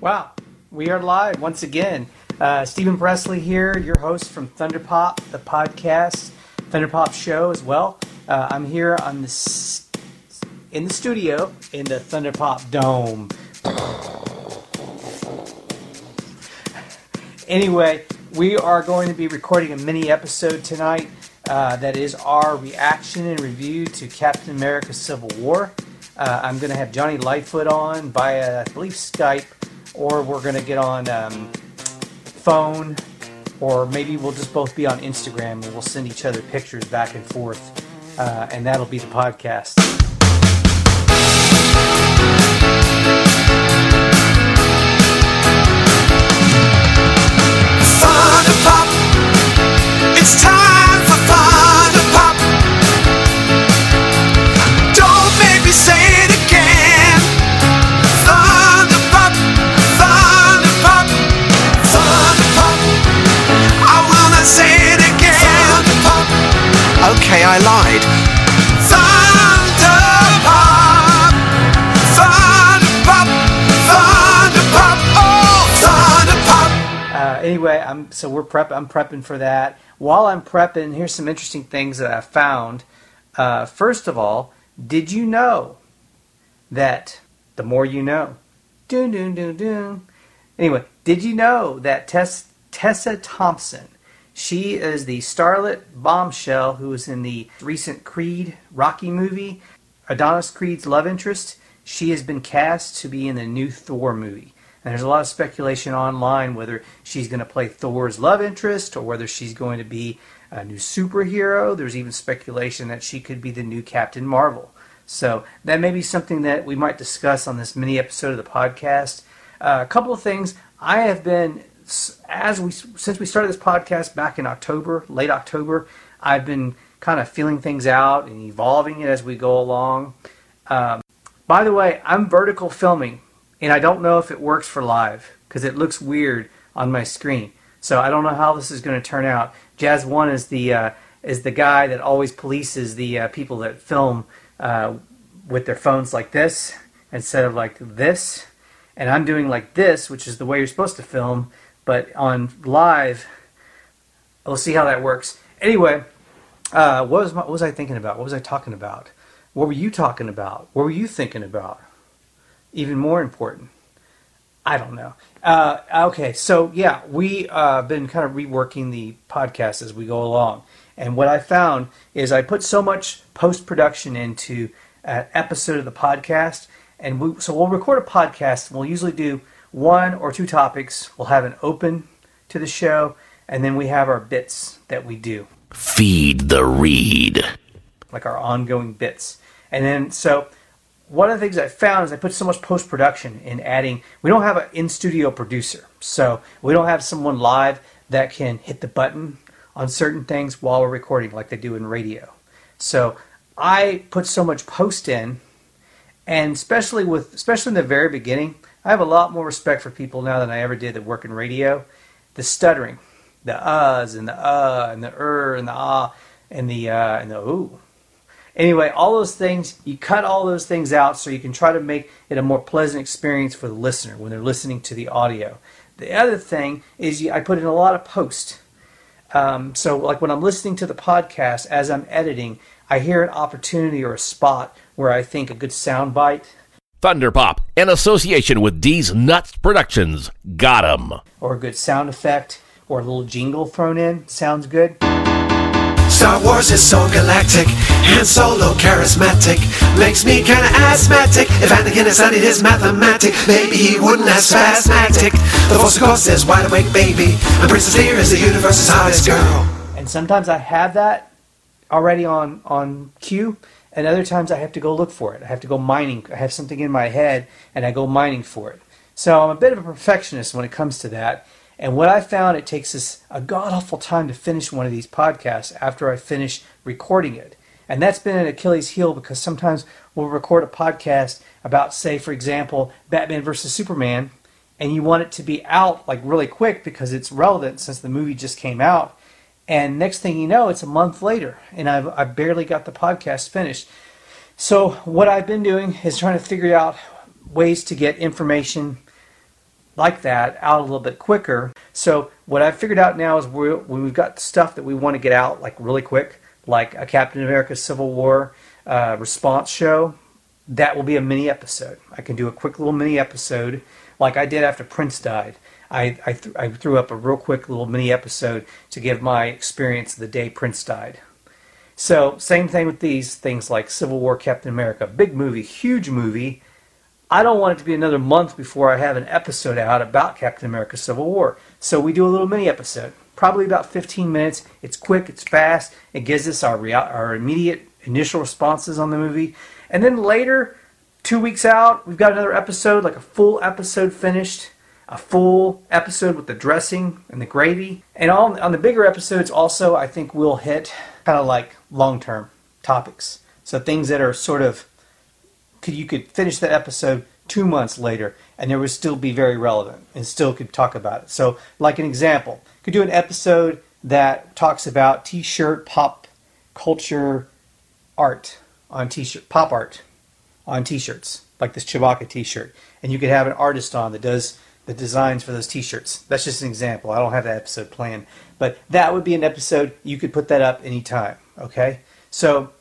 Wow, we are live once again. Uh, Stephen Presley here, your host from Thunderpop, the podcast, Thunderpop show as well. Uh, I'm here on this in the studio in the Thunderpop Dome. anyway, we are going to be recording a mini episode tonight. Uh, that is our reaction and review to Captain America: Civil War. Uh, I'm going to have Johnny Lightfoot on via, I believe, Skype or we're going to get on um, phone, or maybe we'll just both be on Instagram and we'll send each other pictures back and forth, uh, and that'll be the podcast. Fun and pop, It's time. Okay, I lied. Oh, Uh, anyway, I'm so we're prep. I'm prepping for that. While I'm prepping, here's some interesting things that I found. Uh, first of all, did you know that the more you know? Doon doon doon doon. Anyway, did you know that Tess, Tessa Thompson she is the starlet bombshell who was in the recent Creed Rocky movie, Adonis Creed's love interest. She has been cast to be in the new Thor movie. And there's a lot of speculation online whether she's going to play Thor's love interest or whether she's going to be a new superhero. There's even speculation that she could be the new Captain Marvel. So that may be something that we might discuss on this mini episode of the podcast. Uh, a couple of things. I have been as we since we started this podcast back in October, late October, I've been kind of feeling things out and evolving it as we go along. Um, by the way, I'm vertical filming, and I don't know if it works for live because it looks weird on my screen. So I don't know how this is going to turn out. Jazz One is the uh, is the guy that always polices the uh, people that film uh, with their phones like this instead of like this, and I'm doing like this, which is the way you're supposed to film but on live, we'll see how that works. Anyway, uh, what, was my, what was I thinking about? What was I talking about? What were you talking about? What were you thinking about? Even more important, I don't know. Uh, okay, so yeah, we've uh, been kind of reworking the podcast as we go along. And what I found is I put so much post production into an episode of the podcast. And we, so we'll record a podcast, and we'll usually do one or two topics. We'll have an open to the show, and then we have our bits that we do. Feed the read. Like our ongoing bits. And then, so one of the things I found is I put so much post production in adding. We don't have an in studio producer, so we don't have someone live that can hit the button on certain things while we're recording, like they do in radio. So I put so much post in, and especially with, especially in the very beginning, I have a lot more respect for people now than I ever did that work in radio. The stuttering, the uhs and the uh and the er and the ah and the uh and the ooh. Anyway, all those things, you cut all those things out so you can try to make it a more pleasant experience for the listener when they're listening to the audio. The other thing is I put in a lot of post. Um, so, like when I'm listening to the podcast as I'm editing, I hear an opportunity or a spot where I think a good sound bite Thunderpop, in association with D's Nuts Productions. Got 'em. Or a good sound effect or a little jingle thrown in. Sounds good. Star Wars is so galactic and solo charismatic. Makes me kinda asthmatic. If Anakin had studied his mathematic, maybe he wouldn't have spasmatic. The Force of course is wide awake, baby. And Princess Leia is the universe's hottest girl. And sometimes I have that already on on cue and other times I have to go look for it. I have to go mining. I have something in my head and I go mining for it. So I'm a bit of a perfectionist when it comes to that. And what I found, it takes us a god awful time to finish one of these podcasts after I finish recording it. And that's been an Achilles heel because sometimes we'll record a podcast about, say, for example, Batman versus Superman, and you want it to be out like really quick because it's relevant since the movie just came out. And next thing you know, it's a month later, and I've, I barely got the podcast finished. So, what I've been doing is trying to figure out ways to get information like that out a little bit quicker. So what I've figured out now is we when we've got stuff that we want to get out like really quick, like a Captain America Civil War uh, response show, that will be a mini episode. I can do a quick little mini episode like I did after Prince died. I, I, th- I threw up a real quick little mini episode to give my experience of the day Prince died. So, same thing with these things like Civil War Captain America. Big movie, huge movie. I don't want it to be another month before I have an episode out about Captain America Civil War. So, we do a little mini episode, probably about 15 minutes. It's quick, it's fast, it gives us our, rea- our immediate initial responses on the movie. And then later, two weeks out, we've got another episode, like a full episode finished a full episode with the dressing and the gravy. And on, on the bigger episodes, also, I think we'll hit kind of like long term topics. So things that are sort of, could you could finish that episode two months later and there would still be very relevant and still could talk about it. So, like an example, could do an episode that talks about t shirt pop culture art on t shirt, pop art on t shirts, like this Chewbacca t shirt. And you could have an artist on that does the designs for those t-shirts. That's just an example. I don't have that episode planned, but that would be an episode you could put that up anytime. Okay, so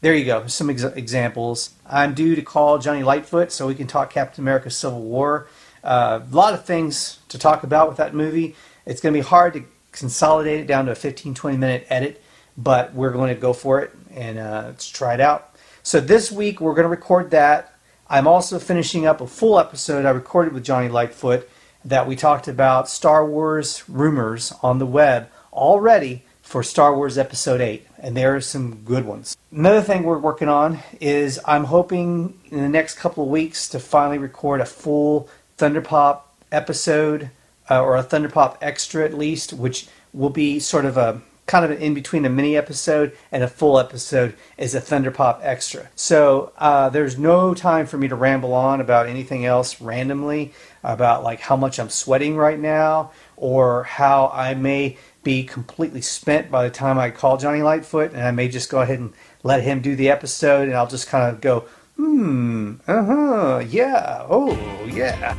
there you go. Some ex- examples. I'm due to call Johnny Lightfoot so we can talk Captain America: Civil War. Uh, a lot of things to talk about with that movie. It's going to be hard to consolidate it down to a 15, 20 minute edit, but we're going to go for it and uh, let's try it out. So this week we're going to record that. I'm also finishing up a full episode I recorded with Johnny Lightfoot that we talked about Star Wars rumors on the web already for Star Wars Episode 8, and there are some good ones. Another thing we're working on is I'm hoping in the next couple of weeks to finally record a full Thunderpop episode, uh, or a Thunderpop extra at least, which will be sort of a kind of an in between a mini episode and a full episode is a Thunderpop extra. So uh, there's no time for me to ramble on about anything else randomly about like how much I'm sweating right now or how I may be completely spent by the time I call Johnny Lightfoot and I may just go ahead and let him do the episode and I'll just kind of go, hmm, uh huh, yeah, oh, yeah.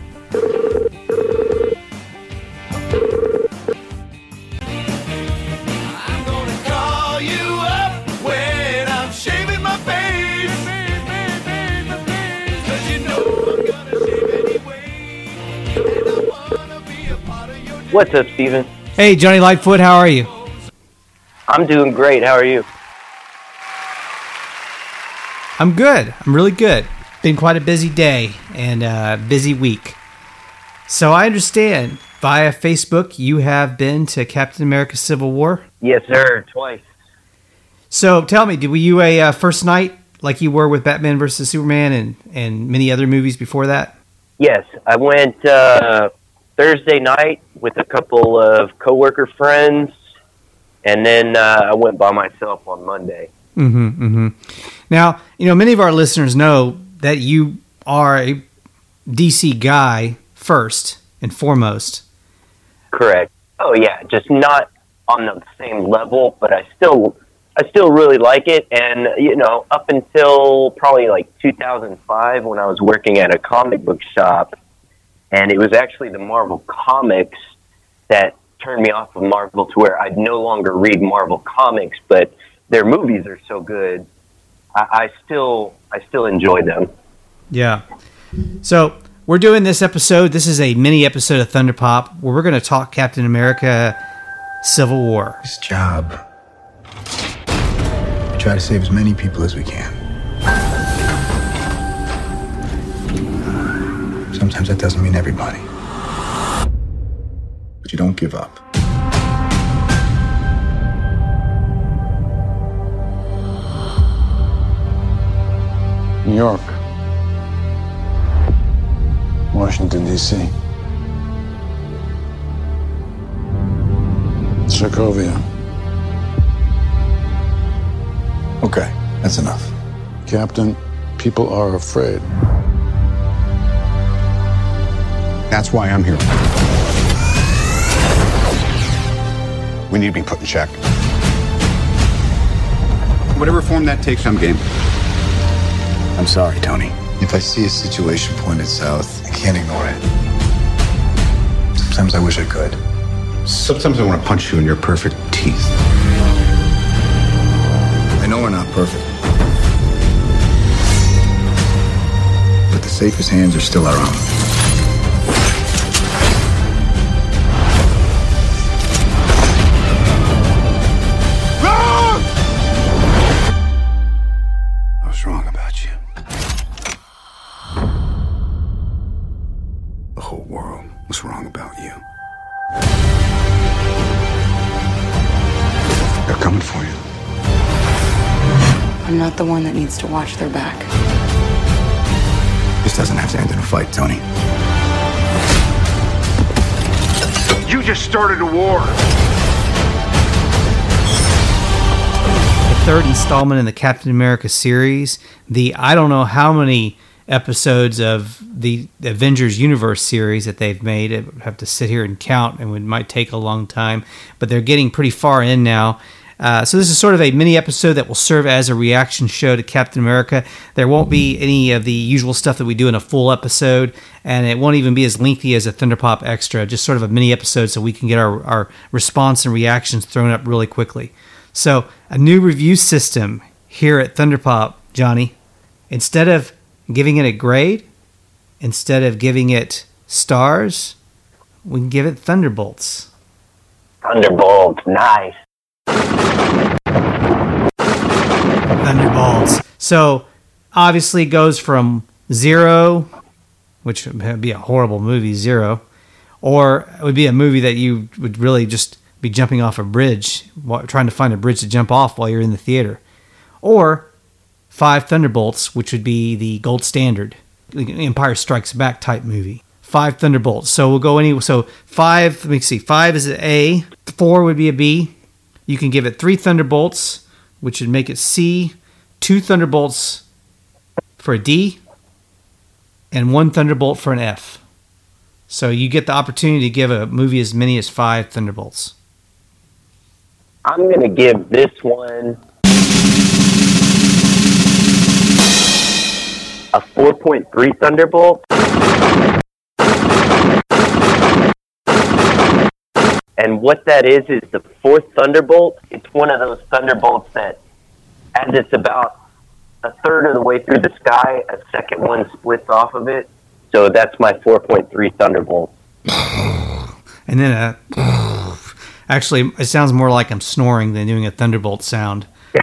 What's up, Steven? Hey, Johnny Lightfoot, how are you? I'm doing great. How are you? I'm good. I'm really good. Been quite a busy day and a busy week. So I understand via Facebook you have been to Captain America Civil War. Yes, sir. Twice. So tell me, did were you a uh, first night like you were with Batman versus Superman and, and many other movies before that? Yes, I went uh, Thursday night with a couple of coworker friends, and then uh, I went by myself on Monday. Mm-hmm, mm-hmm. Now, you know, many of our listeners know that you are a DC guy first and foremost. Correct. Oh yeah, just not on the same level, but I still, I still really like it. And you know, up until probably like 2005, when I was working at a comic book shop, and it was actually the Marvel comics that turned me off of Marvel to where I'd no longer read Marvel comics, but their movies are so good. I, I still, I still enjoy them. Yeah. So we're doing this episode. This is a mini episode of Thunder Pop where we're going to talk Captain America Civil War. This job. We try to save as many people as we can. Sometimes that doesn't mean everybody. But you don't give up. New York, Washington, D.C., Sokovia, Okay, that's enough. Captain, people are afraid. That's why I'm here. We need to be put in check. Whatever form that takes, I'm game. I'm sorry, Tony. If I see a situation pointed south, I can't ignore it. Sometimes I wish I could. Sometimes I want to punch you in your perfect teeth. I know we're not perfect. But the safest hands are still our own. To watch their back. This doesn't have to end in a fight, Tony. You just started a war. the third installment in the Captain America series. The I don't know how many episodes of the Avengers Universe series that they've made. I would have to sit here and count, and it might take a long time. But they're getting pretty far in now. Uh, so this is sort of a mini episode that will serve as a reaction show to Captain America. There won't be any of the usual stuff that we do in a full episode, and it won't even be as lengthy as a Thunderpop Extra. Just sort of a mini episode so we can get our, our response and reactions thrown up really quickly. So, a new review system here at Thunderpop, Johnny. Instead of giving it a grade, instead of giving it stars, we can give it Thunderbolts. Thunderbolts, nice. Thunderbolts. So, obviously, goes from zero, which would be a horrible movie, zero, or it would be a movie that you would really just be jumping off a bridge, trying to find a bridge to jump off while you're in the theater, or five Thunderbolts, which would be the gold standard, Empire Strikes Back type movie. Five Thunderbolts. So we'll go any. So five. Let me see. Five is an A. Four would be a B. You can give it three Thunderbolts, which would make it C. Two Thunderbolts for a D, and one Thunderbolt for an F. So you get the opportunity to give a movie as many as five Thunderbolts. I'm gonna give this one a 4.3 Thunderbolt. And what that is is the fourth Thunderbolt. It's one of those Thunderbolts that, as it's about a third of the way through the sky, a second one splits off of it. So that's my 4.3 Thunderbolt. And then a. Uh, actually, it sounds more like I'm snoring than doing a thunderbolt sound.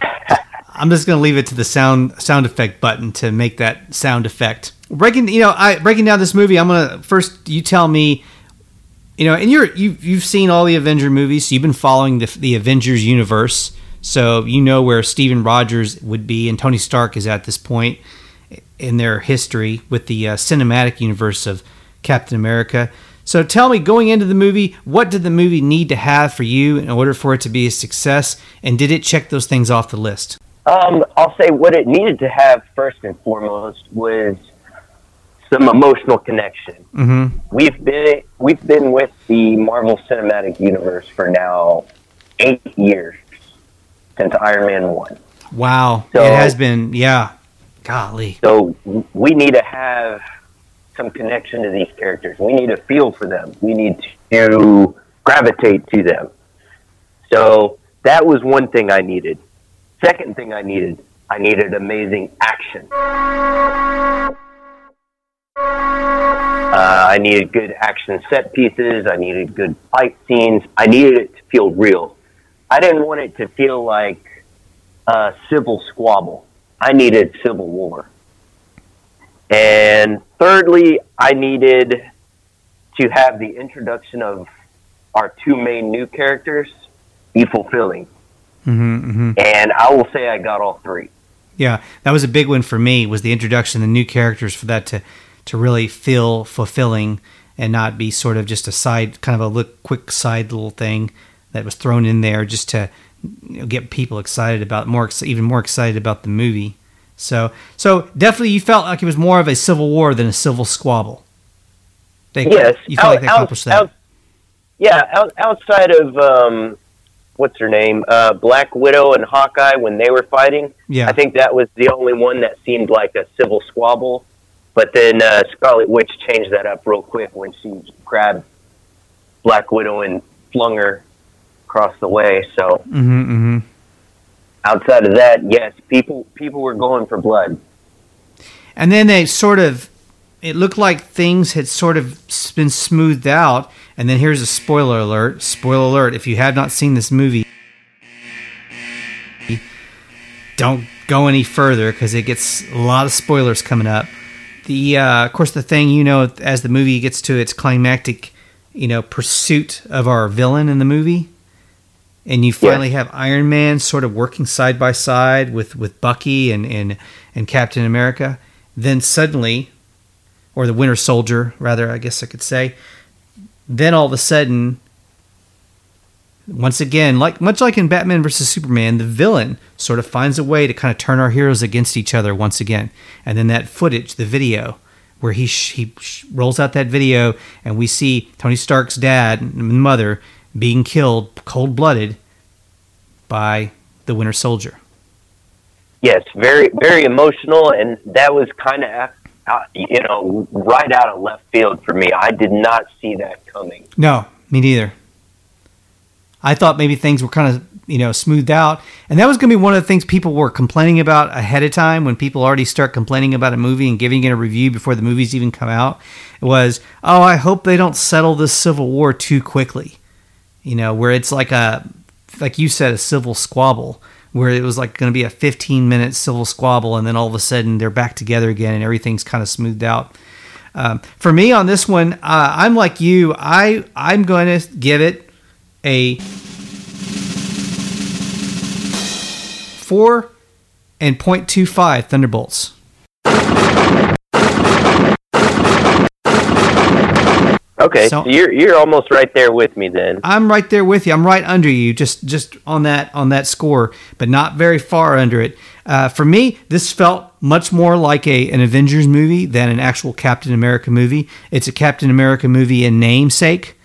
I'm just going to leave it to the sound sound effect button to make that sound effect. Breaking, you know, I breaking down this movie. I'm gonna first. You tell me, you know, and you're you've you've seen all the Avenger movies. So you've been following the the Avengers universe, so you know where Steven Rogers would be and Tony Stark is at this point in their history with the uh, cinematic universe of Captain America. So tell me, going into the movie, what did the movie need to have for you in order for it to be a success, and did it check those things off the list? Um, I'll say what it needed to have first and foremost was some emotional connection. Mm-hmm. We've been we've been with the Marvel Cinematic Universe for now eight years since Iron Man one. Wow, So- it has been, yeah, golly, So we need to have some connection to these characters. We need to feel for them. We need to gravitate to them. So that was one thing I needed. Second thing I needed, I needed amazing action. Uh, I needed good action set pieces. I needed good fight scenes. I needed it to feel real. I didn't want it to feel like a civil squabble. I needed civil war. And thirdly, I needed to have the introduction of our two main new characters be fulfilling. hmm hmm And I will say I got all three. yeah, that was a big one for me. Was the introduction of the new characters for that to to really feel fulfilling and not be sort of just a side, kind of a look, quick side little thing that was thrown in there just to you know, get people excited about more, even more excited about the movie. So, so definitely, you felt like it was more of a civil war than a civil squabble. They, yes, you felt like they out- accomplished that. out- yeah, out, outside of um, what's her name, uh, Black Widow and Hawkeye, when they were fighting, Yeah. I think that was the only one that seemed like a civil squabble. But then uh, Scarlet Witch changed that up real quick when she grabbed Black Widow and flung her across the way. So Mm-hmm, mm-hmm. outside of that, yes, people people were going for blood. And then they sort of, it looked like things had sort of been smoothed out. And then here's a spoiler alert. Spoiler alert. If you have not seen this movie, don't go any further because it gets a lot of spoilers coming up. The, uh, of course, the thing, you know, as the movie gets to its climactic, you know, pursuit of our villain in the movie, and you finally have Iron Man sort of working side by side with, with Bucky and, and, and Captain America. Then suddenly, or the Winter Soldier, rather, I guess I could say, then all of a sudden, once again, like much like in Batman versus Superman, the villain sort of finds a way to kind of turn our heroes against each other once again. And then that footage, the video, where he sh- he sh- rolls out that video, and we see Tony Stark's dad and mother being killed cold blooded by the Winter Soldier. Yes, very very emotional, and that was kind of uh, you know right out of left field for me. I did not see that coming. No, me neither. I thought maybe things were kind of you know smoothed out, and that was going to be one of the things people were complaining about ahead of time when people already start complaining about a movie and giving it a review before the movies even come out. Was oh, I hope they don't settle this civil war too quickly. You know, where it's like a like you said, a civil squabble. Where it was like going to be a 15 minute civil squabble, and then all of a sudden they're back together again, and everything's kind of smoothed out. Um, for me on this one, uh, I'm like you. I I'm going to give it a four and 0.25 Thunderbolts. Okay, So- so you're you're almost right there with me then. I'm right there with you. I'm right under you, just just on that on that score, but not very far under it. Uh, for me, this felt much more like a an Avengers movie than an actual Captain America movie. It's a Captain America movie in namesake,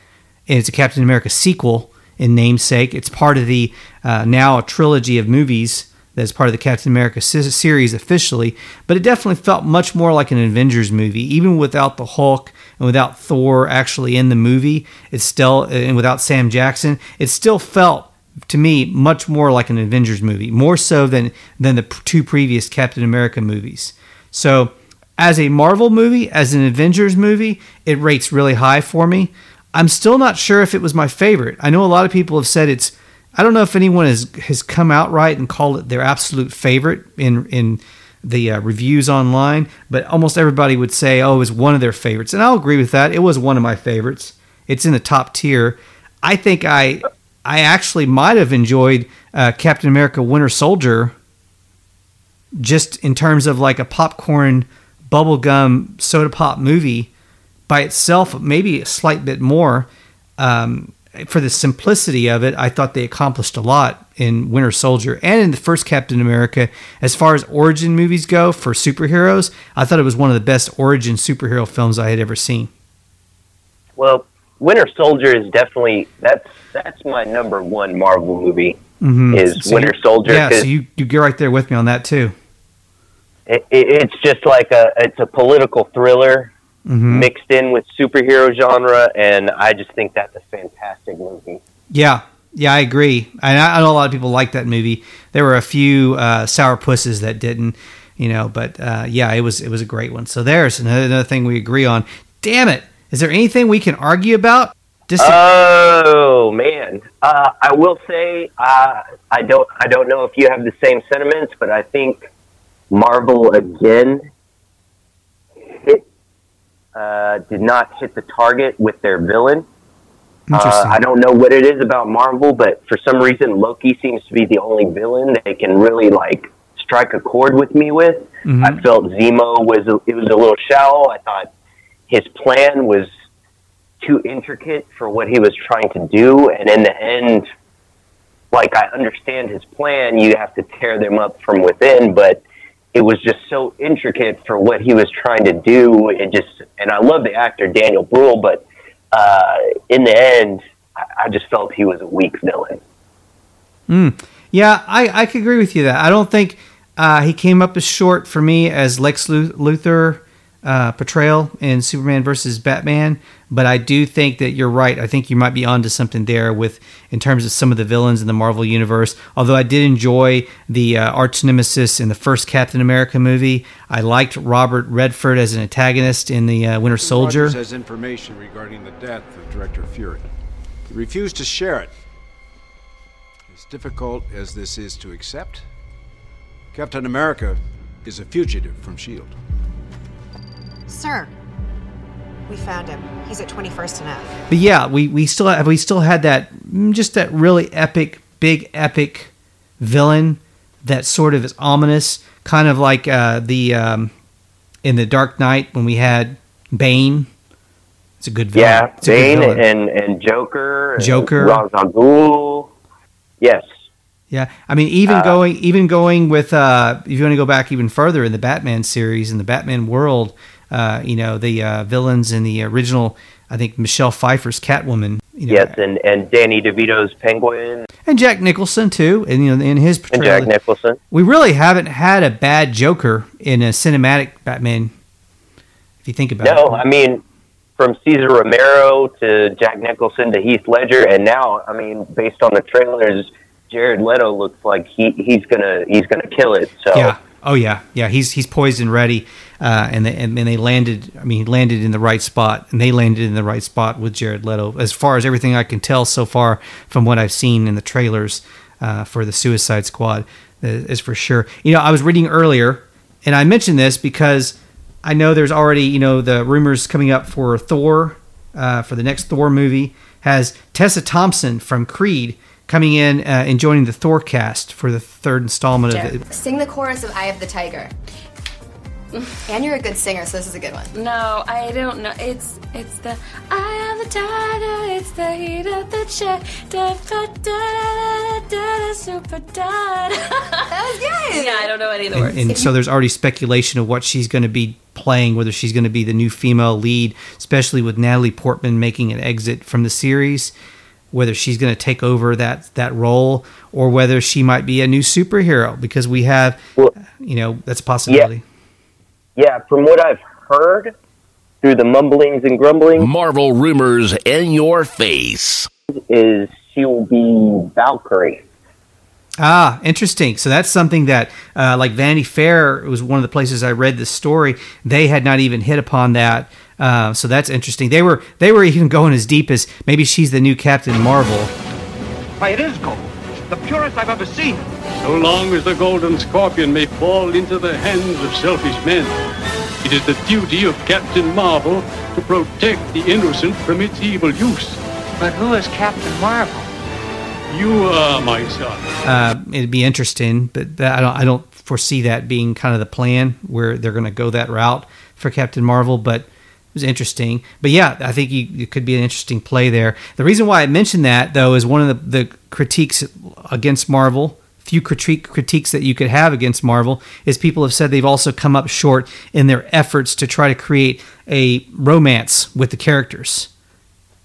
and it's a Captain America sequel in namesake. It's part of the uh, now a trilogy of movies that's part of the Captain America series officially, but it definitely felt much more like an Avengers movie, even without the Hulk and without Thor actually in the movie. It's still and without Sam Jackson, it still felt to me much more like an Avengers movie, more so than than the two previous Captain America movies. So, as a Marvel movie, as an Avengers movie, it rates really high for me. I'm still not sure if it was my favorite. I know a lot of people have said it's. I don't know if anyone has has come out right and called it their absolute favorite in in the uh, reviews online, but almost everybody would say, "Oh, it was one of their favorites," and I'll agree with that. It was one of my favorites. It's in the top tier. I think I I actually might have enjoyed uh, Captain America: Winter Soldier just in terms of like a popcorn bubblegum soda pop movie by itself maybe a slight bit more um, for the simplicity of it i thought they accomplished a lot in winter soldier and in the first captain america as far as origin movies go for superheroes i thought it was one of the best origin superhero films i had ever seen Well, Winter Soldier is definitely that's that's my number one Marvel movie. Mhm. Is So Winter you- Soldier? Yeah, so you, you get right there with me on that too it, it, it's just like a it's a political thriller Mhm. mixed in with superhero genre, and I just think that's a fantastic movie. Yeah, yeah, I agree. And I, I know a lot of people like that movie. There were a few uh, sour pusses that didn't, you know, but uh, yeah, it was it was a great one. So there's another, another thing we agree on. Damn it! Is there anything we can argue about? Oh man, uh, I will say uh, I don't I don't know if you have the same sentiments, but I think Marvel again uh, did not hit the target with their villain. Uh, I don't know what it is about Marvel, but for some reason Loki seems to be the only villain they can really like strike a chord with me with. Mhm. I felt Zemo was a, it was a little shallow. I thought his plan was too intricate for what he was trying to do, and in the end, like I understand his plan, you have to tear them up from within, but it was just so intricate for what he was trying to do. It just, and I love the actor Daniel Bruhl, but uh, in the end, I, just felt he was a weak villain. Mm. Yeah, I, I could agree with you that. I don't think uh, he came up as short for me as Lex Lu- Luthor uh, portrayal in Superman versus Batman, but I do think that you're right. I think you might be onto something there with in terms of some of the villains in the Marvel universe. Although I did enjoy the uh, arch nemesis in the first Captain America movie, I liked Robert Redford as an antagonist in the uh, Winter Soldier. Rogers has information regarding the death of Director Fury. He refused to share it. As difficult as this is to accept, Captain America is a fugitive from S.H.I.E.L.D. Sir, we found him. He's at 21st and F. But yeah, we, we still have we still had that mm, just that really epic, big epic villain that sort of is ominous, kind of like uh, the um, in the Dark Knight when we had Bane. It's a good villain. Yeah, It's Bane villain. and and Joker. Joker. Ra's al Ghul. Yes. Yeah, I mean, even Uh, going, even going with, uh, if you want to go back even further in the Batman series, in the Batman world, uh, you know, the uh, villains in the original, I think Michelle Pfeiffer's Catwoman, you know, Yes, and, and Danny DeVito's Penguin and Jack Nicholson too, and you know, in his and portrayal, Jack Nicholson. we really haven't had a bad Joker in a cinematic Batman. If you think about No, it, I mean from Cesar Romero to Jack Nicholson to Heath Ledger, and now I mean based on the trailers, Jared Leto looks like he he's gonna he's gonna kill it. So Yeah. Oh yeah. Yeah. He's he's poised and ready. Uh, and they and, they landed. I mean, he landed in the right spot, and they landed in the right spot with Jared Leto. As far as everything I can tell so far from what I've seen in the trailers uh, for the Suicide Squad, uh, is for sure. You know, I was reading earlier, and I mentioned this because I know there's already you know the rumors coming up for Thor, uh, for the next Thor movie has Tessa Thompson from Creed coming in uh, and joining the Thor cast for the third installment of it. Sing the chorus of Eye of the Tiger. and you're a good singer, so this is a good one. No, I don't know. It's it's the I am the tiger. It's the heat of the chair. Da da da da da da super da. that was good. Yeah, I don't know any of the words. and, and so there's already speculation of what she's going to be playing, whether she's going to be the new female lead, especially with Natalie Portman making an exit from the series, whether she's going to take over that that role, or whether she might be a new superhero because we have, you know, that's a possibility. yeah, from what I've heard through the mumblings and grumblings, Marvel rumors in your face. is she will be Valkyrie. Ah, interesting. So that's something that, uh, like Vanity Fair, was one of the places I read this story. They had not even hit upon that. Uh, so that's interesting. They were they were even going as deep as maybe she's the new Captain Marvel. Why, it is gold. The purest I've ever seen. So long as the golden scorpion may fall into the hands of selfish men, it is the duty of Captain Marvel to protect the innocent from its evil use. But who is Captain Marvel? You are my son. Uh, it'd be interesting, but that, I don't I don't foresee that being kind of the plan where they're going to go that route for Captain Marvel. But it was interesting. But yeah, I think you, it could be an interesting play there. The reason why I mentioned that though is one of the, the critiques against Marvel. Few critique critiques that you could have against Marvel is people have said they've also come up short in their efforts to try to create a romance with the characters.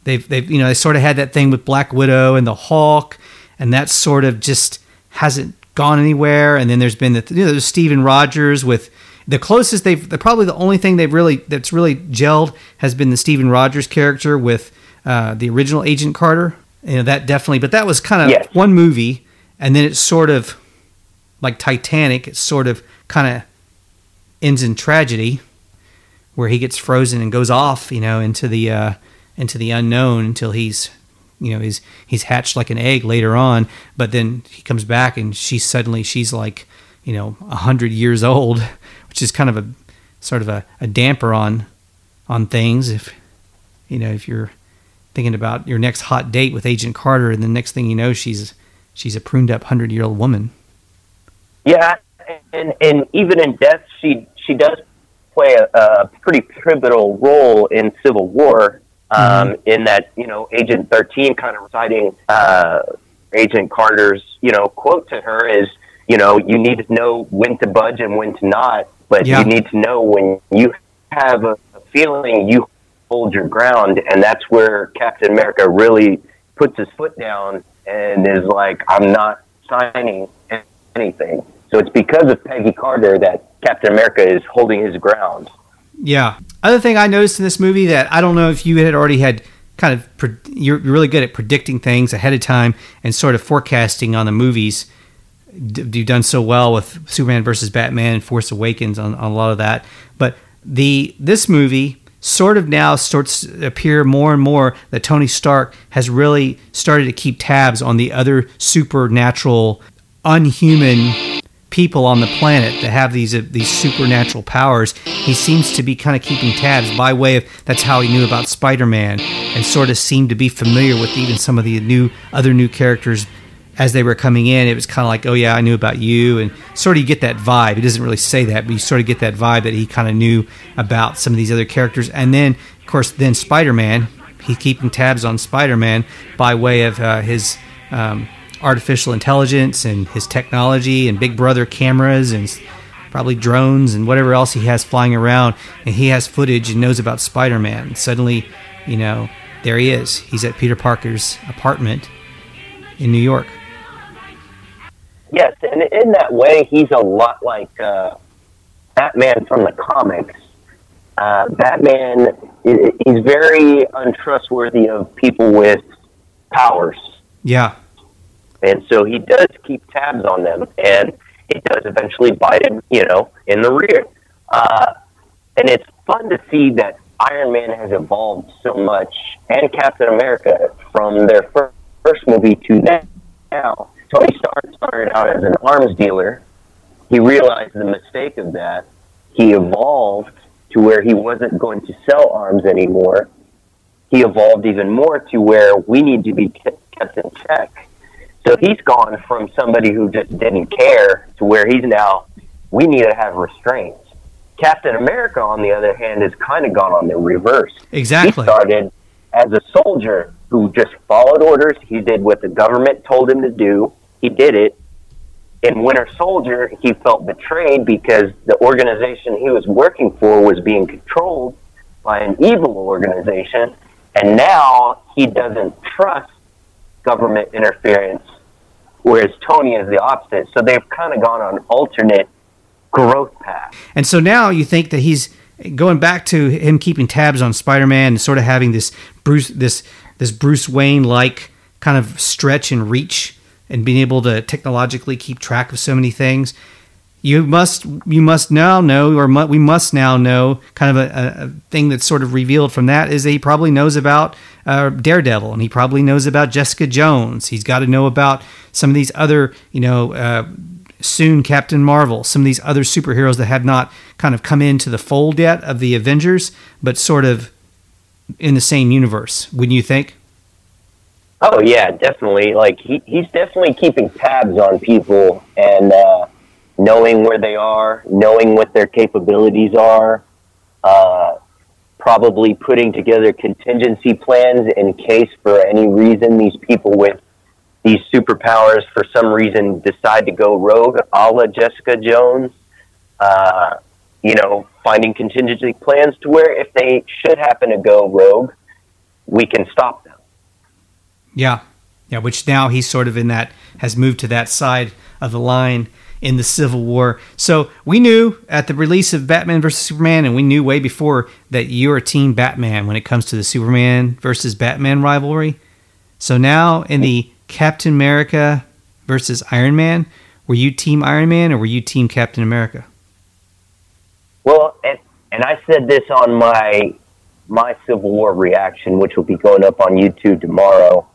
They've they've you know they sort of had that thing with Black Widow and the Hulk, and that sort of just hasn't gone anywhere. And then there's been the you know there's Steven Rogers with the closest they've the probably the only thing they've really that's really gelled has been the Steven Rogers character with uh, the original Agent Carter. You know that definitely, but that was kind of Yes. one movie, and then it's sort of like Titanic. It sort of kind of ends in tragedy where he gets frozen and goes off, you know, into the uh, into the unknown until he's, you know, he's he's hatched like an egg later on. But then he comes back and she's suddenly she's like, you know, a hundred years old, which is kind of a sort of a, a damper on on things. If you know, if you're thinking about your next hot date with Agent Carter, and the next thing you know, she's she's a pruned up hundred year old woman. Yeah, and and even in death, she she does play a, a pretty pivotal role in Civil War. Um, In that, you know, Agent Thirteen kind of reciting uh, Agent Carter's, you know, quote to her is, you know, you need to know when to budge and when to not, but Yeah. you need to know when you have a, a feeling you hold your ground, and that's where Captain America really puts his foot down and is like, I'm not signing anything. So it's because of Peggy Carter that Captain America is holding his ground. Yeah. Other thing I noticed in this movie that I don't know if you had already had kind of pre- you're you're really good at predicting things ahead of time and sort of forecasting on the movies. D- You've done so well with Superman versus Batman and Force Awakens on, on a lot of that, but the this movie sort of now starts to appear more and more that Tony Stark has really started to keep tabs on the other supernatural, unhuman people on the planet that have these uh, these supernatural powers. He seems to be kind of keeping tabs by way of that's how he knew about Spider-Man and sort of seemed to be familiar with even some of the new other new characters as they were coming in. It was kind of like, oh yeah, I knew about you, and sort of you get that vibe. He doesn't really say that, but you sort of get that vibe that he kind of knew about some of these other characters. And then, of course, then Spider-Man. He's keeping tabs on Spider-Man by way of uh, his. Um, artificial intelligence and his technology and Big Brother cameras and probably drones and whatever else he has flying around. And he has footage and knows about Spider Man. Suddenly, you know, there he is. He's at Peter Parker's apartment in New York. Yes, and in that way, he's a lot like uh, Batman from the comics. Uh, Batman, he's very untrustworthy of people with powers, Yeah. and so he does keep tabs on them, and it does eventually bite him, you know, in the rear. Uh, and it's fun to see that Iron Man has evolved so much, and Captain America from their fir- first movie to now. Tony Stark started out as an arms dealer. He realized the mistake of that. He evolved to where he wasn't going to sell arms anymore. He evolved even more to where we need to be ke- kept in check. So he's gone from somebody who just didn't care to where he's now, we need to have restraints. Captain America, on the other hand, has kind of gone on the reverse. Exactly. He started as a soldier who just followed orders. He did what the government told him to do. He did it. In Winter Soldier, he felt betrayed because the organization he was working for was being controlled by an evil organization. And now he doesn't trust government interference, whereas Tony is the opposite. So they've kind of gone on alternate growth paths. And so now you think that he's going back to him keeping tabs on Spider-Man and sort of having this Bruce this this Bruce Wayne like kind of stretch and reach and being able to technologically keep track of so many things. You must you must now know, or mu- we must now know, kind of a, a, thing that's sort of revealed from that is that he probably knows about uh, Daredevil, and he probably knows about Jessica Jones. He's got to know about some of these other, you know, uh, soon Captain Marvel, some of these other superheroes that have not kind of come into the fold yet of the Avengers, but sort of in the same universe. Wouldn't you think? Oh yeah, definitely. Like he, he's definitely keeping tabs on people and uh, knowing where they are, knowing what their capabilities are, uh, probably putting together contingency plans in case for any reason these people with these superpowers for some reason decide to go rogue, a la Jessica Jones. Uh, you know, finding contingency plans to where if they should happen to go rogue, we can stop them. Yeah. Yeah, which now he's sort of in that, has moved to that side of the line in the Civil War. So we knew at the release of Batman versus Superman, and we knew way before that you're a team Batman when it comes to the Superman versus Batman rivalry. So now in the Captain America versus Iron Man, were you team Iron Man or were you team Captain America? Well, and and I said this on my my Civil War reaction, which will be going up on YouTube tomorrow.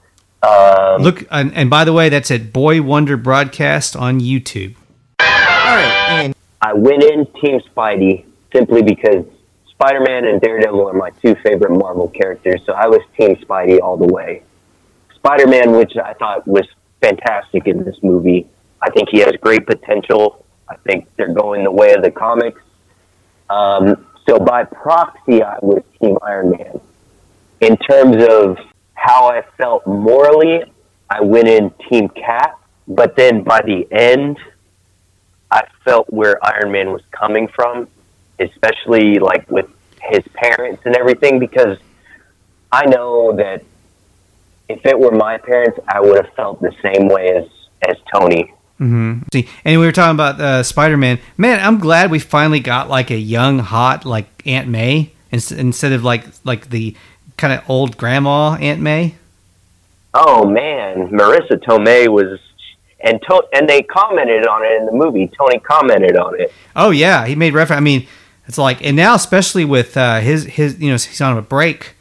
Um, Look, and, and by the way, that's at Boy Wonder Broadcast on YouTube. All right, and I went in Team Spidey simply because Spider Man and Daredevil are my two favorite Marvel characters, so I was Team Spidey all the way. Spider Man, which I thought was fantastic in this movie. I think he has great potential. I think they're going the way of the comics. Um, so by proxy, I was Team Iron Man. In terms of how I felt morally, I went in Team Cap, but then by the end, I felt where Iron Man was coming from, especially like with his parents and everything, because I know that if it were my parents, I would have felt the same way as as Tony. hmm See, and we were talking about uh, Spider Man. Man, I'm glad we finally got like a young, hot like Aunt May instead of like like the kind of old grandma Aunt May. Oh man, Marisa Tomei was, and to, and they commented on it in the movie. Tony commented on it. Oh yeah, he made reference. I mean, it's like, and now especially with uh, his his you know he's on a break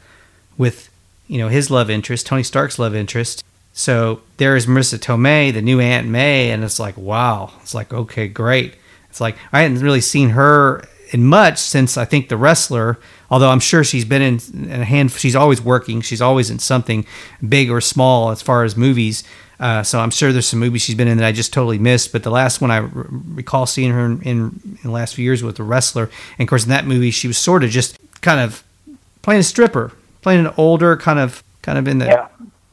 with you know his love interest, Tony Stark's love interest. So there is Marisa Tomei, the new Aunt May, and it's like wow, it's like okay, great. It's like I hadn't really seen her in much since I think the wrestler. Although I'm sure she's been in, in a hand, she's always working. She's always in something big or small as far as movies. Uh, so I'm sure there's some movies she's been in that I just totally missed. But the last one I r- recall seeing her in, in, in the last few years with the wrestler, and of course in that movie she was sort of just kind of playing a stripper, playing an older kind of kind of in the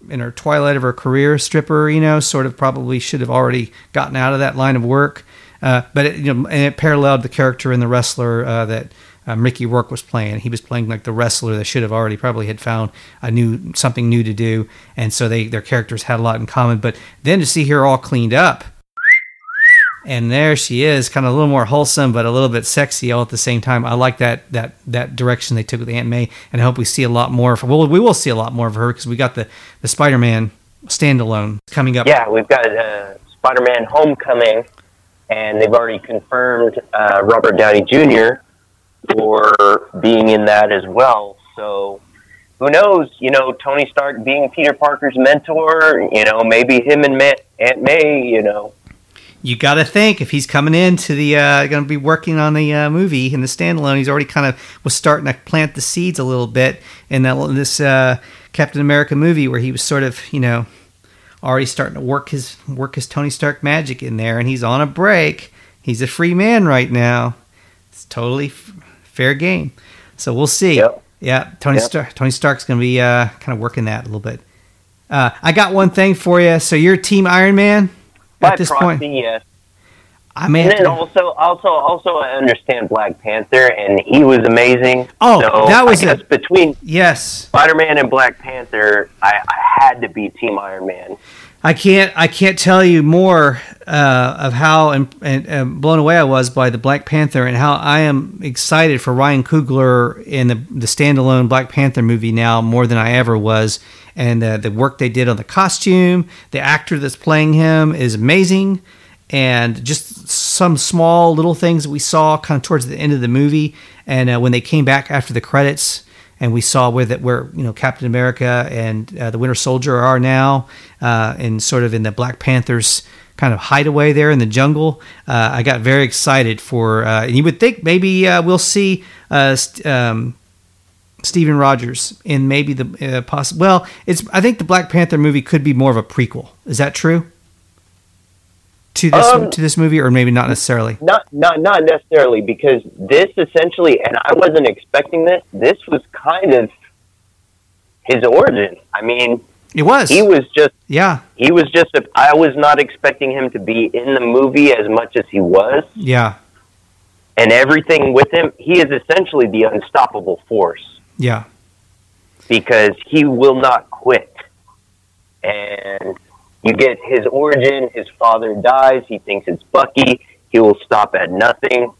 in her twilight of her career stripper. You know, sort of probably should have already gotten out of that line of work. Uh, but it, you know, and it paralleled the character in the wrestler uh, that uh, Mickey Rourke was playing. He was playing like the wrestler that should have already probably had found a new something new to do, and so they their characters had a lot in common. But then to see her all cleaned up, and there she is, kind of a little more wholesome, but a little bit sexy all at the same time. I like that that that direction they took with Aunt May, and I hope we see a lot more. Of, well, we will see a lot more of her because we got the the Spider Man standalone coming up. Yeah, we've got uh, Spider-Man: Homecoming, and they've already confirmed uh, Robert Downey Jr. for being in that as well. So who knows? You know, Tony Stark being Peter Parker's mentor. You know, maybe him and Ma- Aunt May. You know, you got to think if he's coming into the uh, going to be working on the uh, movie in the standalone, he's already kind of was starting to plant the seeds a little bit in that in this uh, Captain America movie where he was sort of you know already starting to work his work his Tony Stark magic in there, and he's on a break. He's a free man right now. It's totally f- fair game. So we'll see. Yeah, Tony Yep. Stark. Tony Stark's going to be uh, kind of working that a little bit. Uh, I got one thing for you. So you're Team Iron Man by at this proxy, point. yes. I may and then to- also, also, also, I understand Black Panther, and he was amazing. Oh, so that was I it. between yes Spider-Man and Black Panther. I, I had to be Team Iron Man. I can't I can't tell you more uh, of how and, and, and blown away I was by the Black Panther and how I am excited for Ryan Coogler in the the standalone Black Panther movie now more than I ever was. And uh, the work they did on the costume, the actor that's playing him is amazing, and just some small little things that we saw kind of towards the end of the movie. And uh, when they came back after the credits, and we saw where that where you know Captain America and uh, the Winter Soldier are now, uh, and sort of in the Black Panthers kind of hideaway there in the jungle. Uh, I got very excited for, uh, and you would think maybe uh, we'll see uh, st- um, Stephen Rogers in maybe the uh, possible. Well, it's I think the Black Panther movie could be more of a prequel. Is that true? To this Um, to this movie, or maybe not necessarily. Not, not, not necessarily, because this essentially, and I wasn't expecting this. This was kind of his origin. I mean, It was. he was just, Yeah, he was just. A, I was not expecting him to be in the movie as much as he was, yeah, and everything with him. He is essentially the unstoppable force. yeah. because he will not quit. And you get his origin. His father dies. He thinks it's Bucky. He will stop at nothing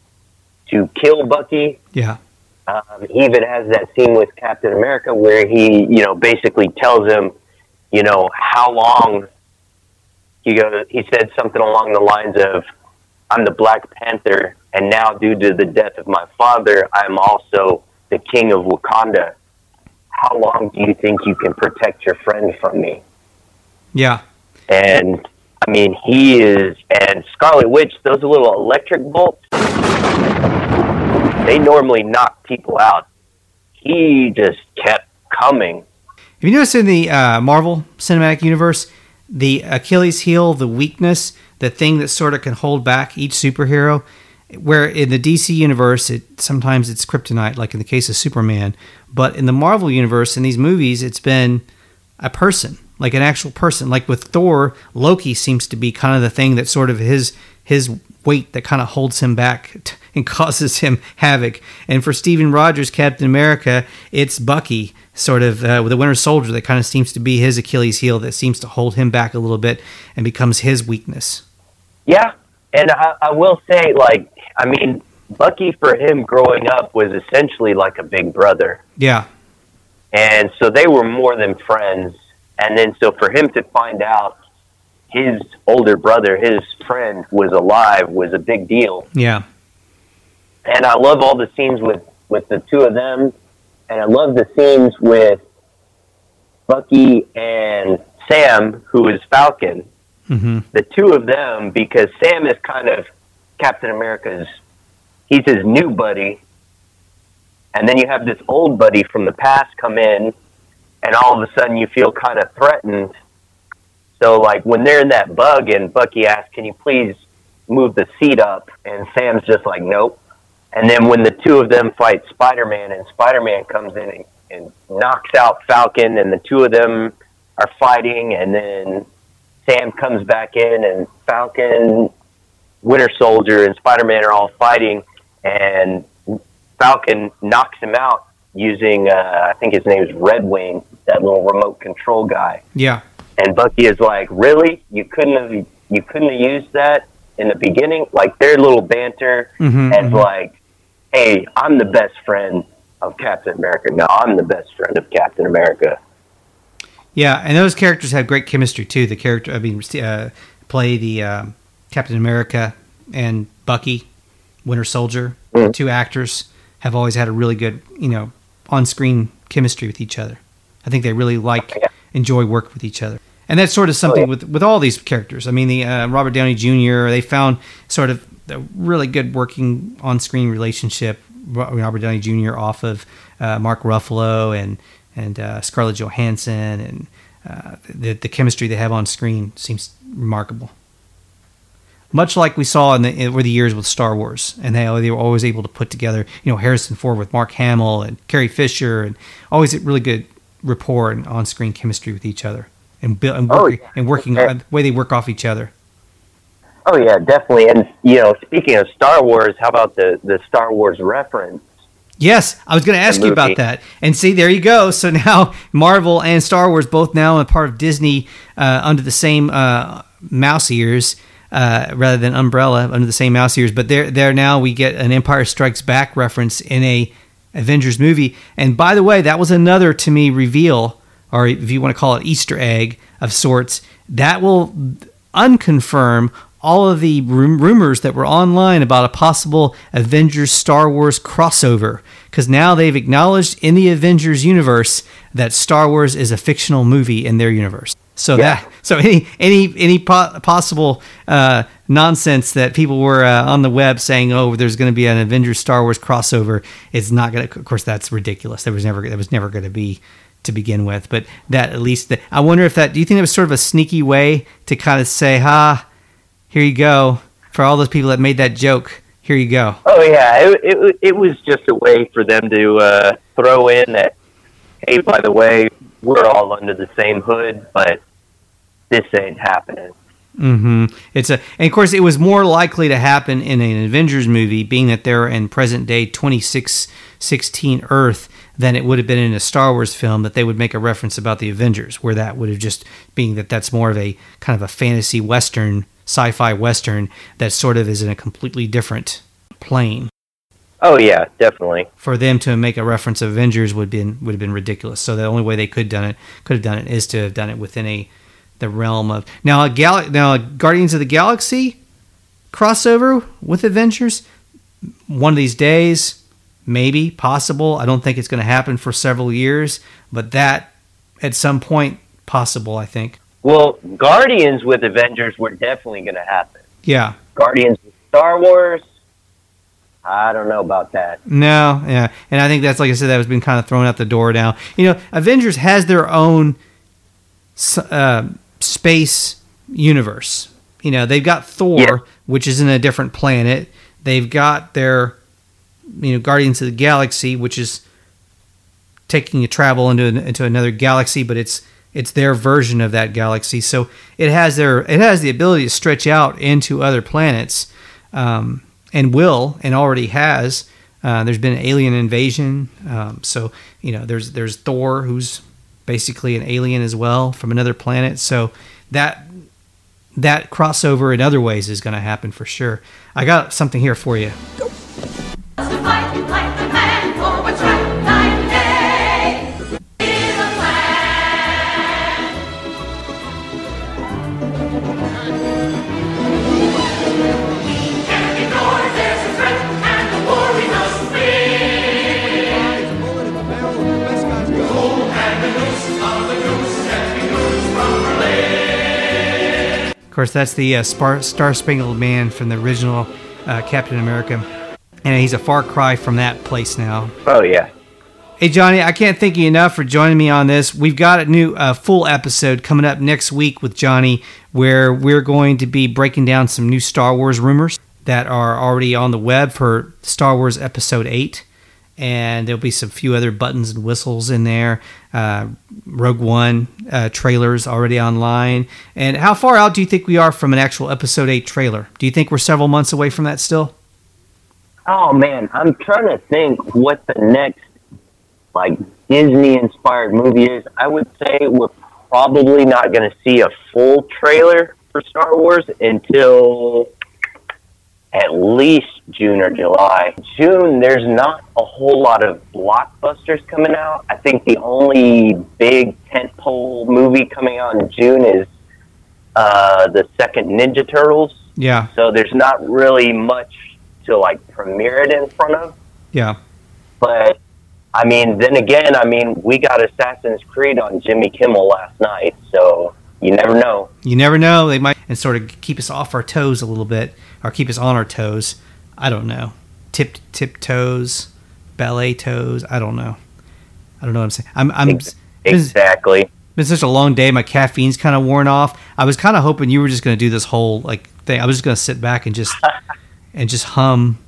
to kill Bucky. Yeah. Um, he even has that scene with Captain America where he, you know, basically tells him, you know, how long. He goes. He said something along the lines of, "I'm the Black Panther, and now due to the death of my father, I'm also the king of Wakanda. How long do you think you can protect your friend from me?" Yeah. And I mean, he is. And Scarlet Witch, those little electric bolts, they normally knock people out. He just kept coming. Have you noticed in the uh, Marvel Cinematic Universe, the Achilles heel, the weakness, the thing that sort of can hold back each superhero? Where in the DC universe, it sometimes it's kryptonite, like in the case of Superman, but in the Marvel universe, in these movies, it's been a person, like an actual person. Like with Thor, Loki seems to be kind of the thing that sort of his his weight that kind of holds him back t- and causes him havoc. And for Steven Rogers, Captain America, it's Bucky, sort of uh, with the Winter Soldier, that kind of seems to be his Achilles heel, that seems to hold him back a little bit and becomes his weakness. Yeah, and I, I will say, like, I mean, Bucky for him growing up was essentially like a big brother, Yeah. and so they were more than friends. And then, so for him to find out his older brother, his friend, was alive was a big deal. Yeah. And I love all the scenes with with the two of them, and I love the scenes with Bucky and Sam, who is Falcon. Mm-hmm. the two of them because Sam is kind of Captain America's he's his new buddy and then you have this old buddy from the past come in and all of a sudden you feel kind of threatened. So like when they're in that bug and Bucky asks can you please move the seat up? and Sam's just like nope. And then when the two of them fight Spider-Man and Spider-Man comes in and, and knocks out Falcon and the two of them are fighting and then Sam comes back in and Falcon, Winter Soldier, and Spider Man are all fighting, and Falcon knocks him out using, uh, I think his name is Red Wing, that little remote control guy. Yeah. And Bucky is like, "Really? You couldn't have you couldn't have used that in the beginning?" Like their little banter Mhm, as mhm. like, "Hey, I'm the best friend of Captain America. No, I'm the best friend of Captain America." Yeah, and those characters have great chemistry too. The character, I mean, uh, play the uh, Captain America and Bucky, Winter Soldier. The two actors have always had a really good, you know, on-screen chemistry with each other. I think they really like, enjoy work with each other, and that's sort of something with with all these characters. I mean, the uh, Robert Downey Jr. They found sort of a really good working on-screen relationship. Robert Downey Jr. off of uh, Mark Ruffalo and and uh, Scarlett Johansson and uh, the the chemistry they have on screen seems remarkable. Much like we saw in the over the years with Star Wars, and they they were always able to put together, you know, Harrison Ford with Mark Hamill and Carrie Fisher, and always a really good rapport and on screen chemistry with each other, and build, and, Oh, yeah. and working Yeah. the way they work off each other. Oh yeah, definitely. And you know, speaking of Star Wars, how about the the Star Wars reference? Yes, I was going to ask you about that. And see, there you go. So now Marvel and Star Wars both now a part of Disney uh, under the same uh, mouse ears. Uh, rather than umbrella under the same mouse ears, but there, there now we get an Empire Strikes Back reference in a Avengers movie. And by the way, that was another to me reveal, or if you want to call it Easter egg of sorts, that will unconfirm all of the rumors that were online about a possible Avengers Star Wars crossover. Because now they've acknowledged in the Avengers universe that Star Wars is a fictional movie in their universe. So Yeah. that so any any any po- possible uh, nonsense that people were uh, on the web saying, oh, there's going to be an Avengers Star Wars crossover, it's not going to. Of course, that's ridiculous. There was never that was never going to be to begin with. But that at least that, I wonder if that. Do you think it was sort of a sneaky way to kind of say, ha, here you go for all those people that made that joke. Here you go. Oh yeah, it it, it was just a way for them to uh, throw in that. Hey, by the way, we're all under the same hood, but this ain't happening. Mm-hmm. It's a, and of course, it was more likely to happen in an Avengers movie, being that they're in present day 2616 Earth, than it would have been in a Star Wars film that they would make a reference about the Avengers, where that would have just being that that's more of a kind of a fantasy western, sci-fi western that sort of is in a completely different plane. Oh yeah, definitely. For them to make a reference of Avengers would been would have been ridiculous. So the only way they could done it could have done it is to have done it within a the realm of now a gal now a Guardians of the Galaxy crossover with Avengers. One of these days, maybe possible. I don't think it's going to happen for several years, but that at some point possible. I think. Well, Guardians with Avengers were definitely going to happen. Yeah. Guardians with Star Wars, I don't know about that. No, yeah, and I think that's like I said, that has been kind of thrown out the door now. You know, Avengers has their own uh, space universe. You know, they've got Thor, which is in a different planet. They've got their, you know, Guardians of the Galaxy, which is taking a travel into an, into another galaxy, but it's it's their version of that galaxy. So it has their it has the ability to stretch out into other planets, um, and will and already has. Uh, there's been an alien invasion, um, so you know there's there's Thor who's basically an alien as well from another planet. So that that crossover in other ways is going to happen for sure. I got something here for you. Of course, that's the uh, Star Spangled Man from the original uh, Captain America, and he's a far cry from that place now. Oh yeah. Hey Johnny, I can't thank you enough for joining me on this. We've got a new uh, full episode coming up next week with Johnny, where we're going to be breaking down some new Star Wars rumors that are already on the web for Star Wars Episode Eight, and there'll be some few other buttons and whistles in there. Uh, Rogue One uh, trailers already online. And how far out do you think we are from an actual Episode Eight trailer? Do you think we're several months away from that still? Oh man, I'm trying to think what the next like Disney inspired movie is. I would say we're probably not going to see a full trailer for Star Wars until at least June or July. June, there's not a whole lot of blockbusters coming out. I think the only big tentpole movie coming out in June is uh, the second Ninja Turtles. Yeah, So there's not really much to like premiere it in front of. yeah. But I mean, then again, I mean, we got Assassin's Creed on Jimmy Kimmel last night, so you never know. You never know. They might and sort of keep us off our toes a little bit, or keep us on our toes. I don't know. Tip tip toes, ballet toes. I don't know. I don't know what I'm saying. I'm I'm Ex- Exactly. been such a long day. My caffeine's kind of worn off. I was kind of hoping you were just going to do this whole like thing. I was just going to sit back and just and just hum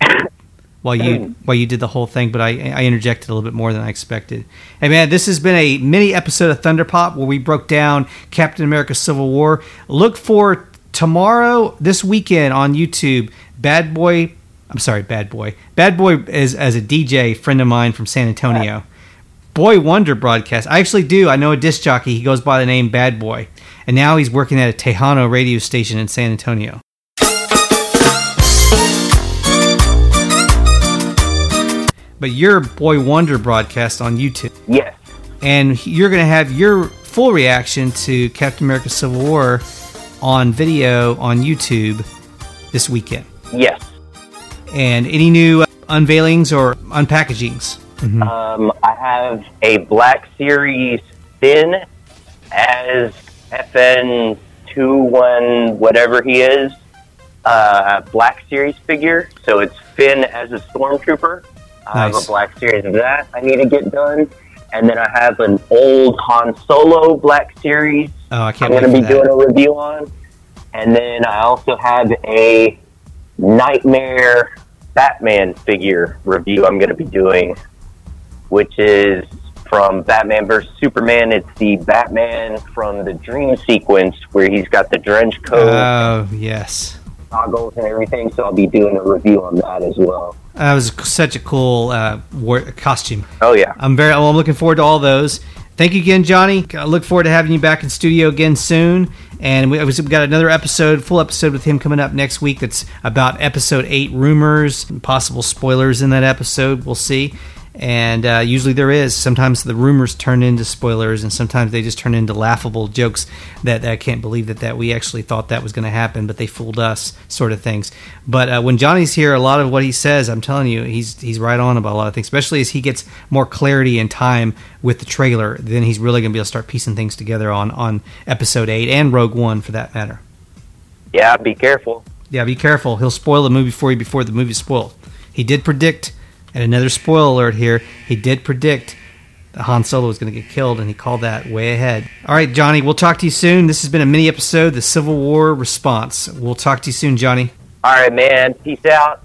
while you while you did the whole thing. But I I interjected a little bit more than I expected. Hey man, this has been a mini episode of Thunder Pop where we broke down Captain America: Civil War. Look for tomorrow this weekend on YouTube. Bad Boy. I'm sorry, Bad Boy. Bad Boy is as a DJ friend of mine from San Antonio. Uh. Boy Wonder broadcast. I actually do. I know a disc jockey. He goes by the name Bad Boy. And now he's working at a Tejano radio station in San Antonio. But your Boy Wonder broadcast on YouTube. Yes. And you're going to have your full reaction to Captain America Civil War on video on YouTube this weekend. Yes. And any new uh, unveilings or unpackagings? Um, I have a Black Series Finn as FN two one whatever he is, uh, Black Series figure. So it's Finn as a stormtrooper. I have a Black Series of that I need to get done, and then I have an old Han Solo Black Series. Oh, I can't I'm going to be doing a review on, and then I also have a Nightmare Batman figure review. I'm going to be doing which is from Batman vs Superman. It's the Batman from the dream sequence where he's got the drench coat, Oh, yes. goggles, and everything. So I'll be doing a review on that as well. That was such a cool uh, war- costume. Oh yeah, I'm very. Well, I'm looking forward to all those. Thank you again, Johnny. I look forward to having you back in studio again soon. And we, we've got another episode, full episode with him coming up next week. That's about episode eight rumors, and possible spoilers in that episode. We'll see. And uh, usually there is. Sometimes the rumors turn into spoilers, and sometimes they just turn into laughable jokes that I can't believe that that we actually thought that was going to happen, but they fooled us, sort of things. But uh, when Johnny's here, a lot of what he says, I'm telling you, he's he's right on about a lot of things. Especially as he gets more clarity and time with the trailer, then he's really going to be able to start piecing things together on on episode eight and Rogue One for that matter. yeah. Be careful. Yeah, be careful. He'll spoil the movie for you before the movie's spoiled. He did predict, and another spoiler alert here, he did predict that Han Solo was going to get killed, and he called that way ahead. All right, Johnny, we'll talk to you soon. This has been a mini episode, The Civil War Response. We'll talk to you soon, Johnny. All right, man. Peace out.